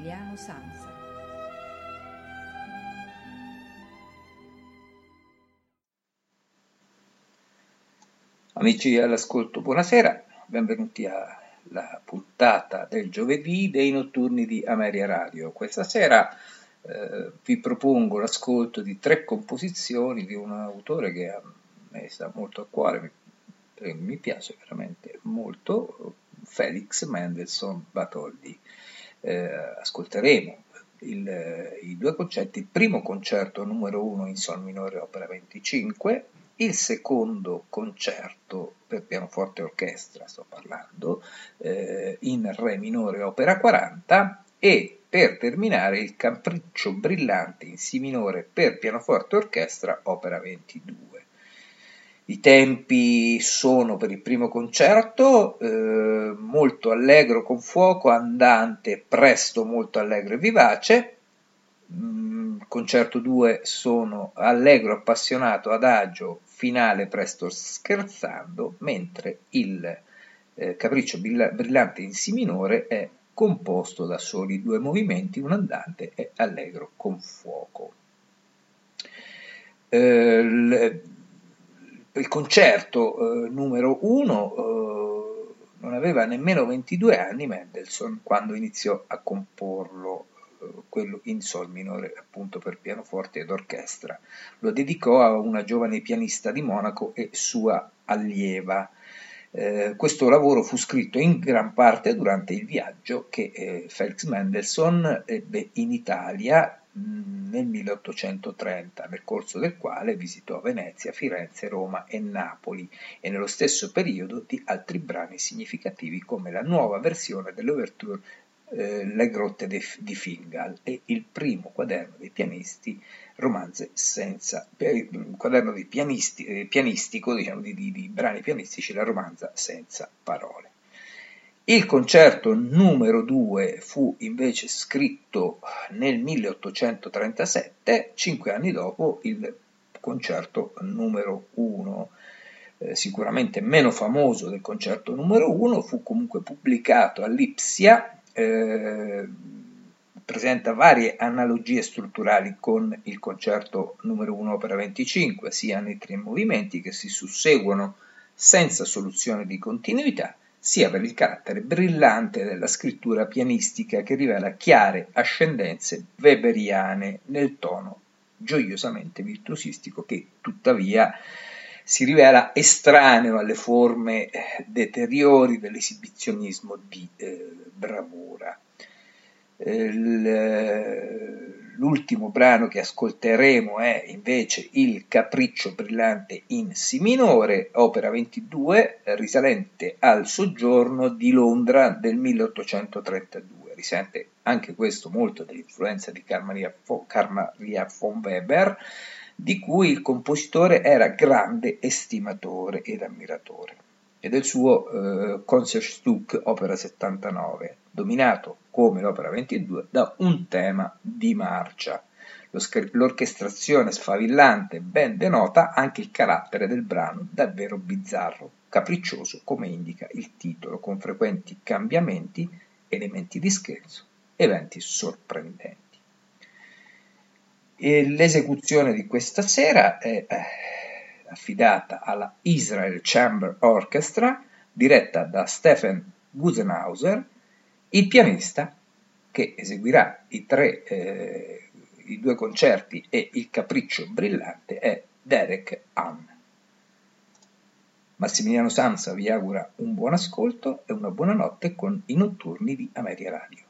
di Massimiliano Sanza. Amici all'ascolto, buonasera, benvenuti alla puntata del giovedì dei notturni di Ameria Radio. Questa sera eh, vi propongo l'ascolto di tre composizioni di un autore che a me sta molto a cuore, mi, mi piace veramente molto, Felix Mendelssohn Bartholdy. Eh, ascolteremo il, i due concerti, il primo concerto numero 1 in Sol minore opera 25, il secondo concerto per pianoforte e orchestra, sto parlando, eh, in Re minore opera 40 e per terminare il Capriccio brillante in Si minore per pianoforte e orchestra opera 22. I tempi sono per il primo concerto eh, molto allegro con fuoco, andante presto molto allegro e vivace. Mm, concerto 2 sono allegro, appassionato, adagio, finale presto scherzando, mentre il eh, capriccio brillante in Si minore è composto da soli due movimenti, un andante e allegro con fuoco. Eh, il concerto eh, numero 1 eh, non aveva nemmeno 22 anni Mendelssohn quando iniziò a comporlo, eh, quello in sol minore appunto per pianoforte ed orchestra. Lo dedicò a una giovane pianista di Monaco e sua allieva. Eh, questo lavoro fu scritto in gran parte durante il viaggio che eh, Felix Mendelssohn ebbe in Italia nel 1830, nel corso del quale visitò Venezia, Firenze, Roma e Napoli e nello stesso periodo di altri brani significativi come la nuova versione dell'Ouverture eh, Le grotte de, di Fingal e il primo quaderno dei pianisti, romanze senza, eh, quaderno di pianisti, eh, pianistico, diciamo di, di, di brani pianistici, la romanza senza parole. Il concerto numero 2 fu invece scritto nel 1837, cinque anni dopo il concerto numero 1. Eh, sicuramente meno famoso del concerto numero 1, fu comunque pubblicato a Lipsia, eh, presenta varie analogie strutturali con il concerto numero 1 opera 25, sia nei tre movimenti che si susseguono senza soluzione di continuità, sia per il carattere brillante della scrittura pianistica che rivela chiare ascendenze weberiane nel tono gioiosamente virtuosistico che tuttavia si rivela estraneo alle forme deteriori dell'esibizionismo di eh, bravura. Il, L'ultimo brano che ascolteremo è invece Il Capriccio brillante in Si minore, opera 22, risalente al soggiorno di Londra del 1832. Risente anche questo molto dell'influenza di Carl Maria von Weber, di cui il compositore era grande estimatore ed ammiratore e del suo eh, Concertstück opera 79, dominato come l'opera 22 da un tema di marcia. L'orchestrazione sfavillante ben denota anche il carattere del brano davvero bizzarro, capriccioso come indica il titolo, con frequenti cambiamenti, elementi di scherzo, eventi sorprendenti. E l'esecuzione di questa sera è eh, affidata alla Israel Chamber Orchestra, diretta da Stephen Gusenhauser, il pianista che eseguirà i, tre, eh, i due concerti e il capriccio brillante è Derek Hahn. Massimiliano Sansa vi augura un buon ascolto e una buona notte con i notturni di Ameria Radio.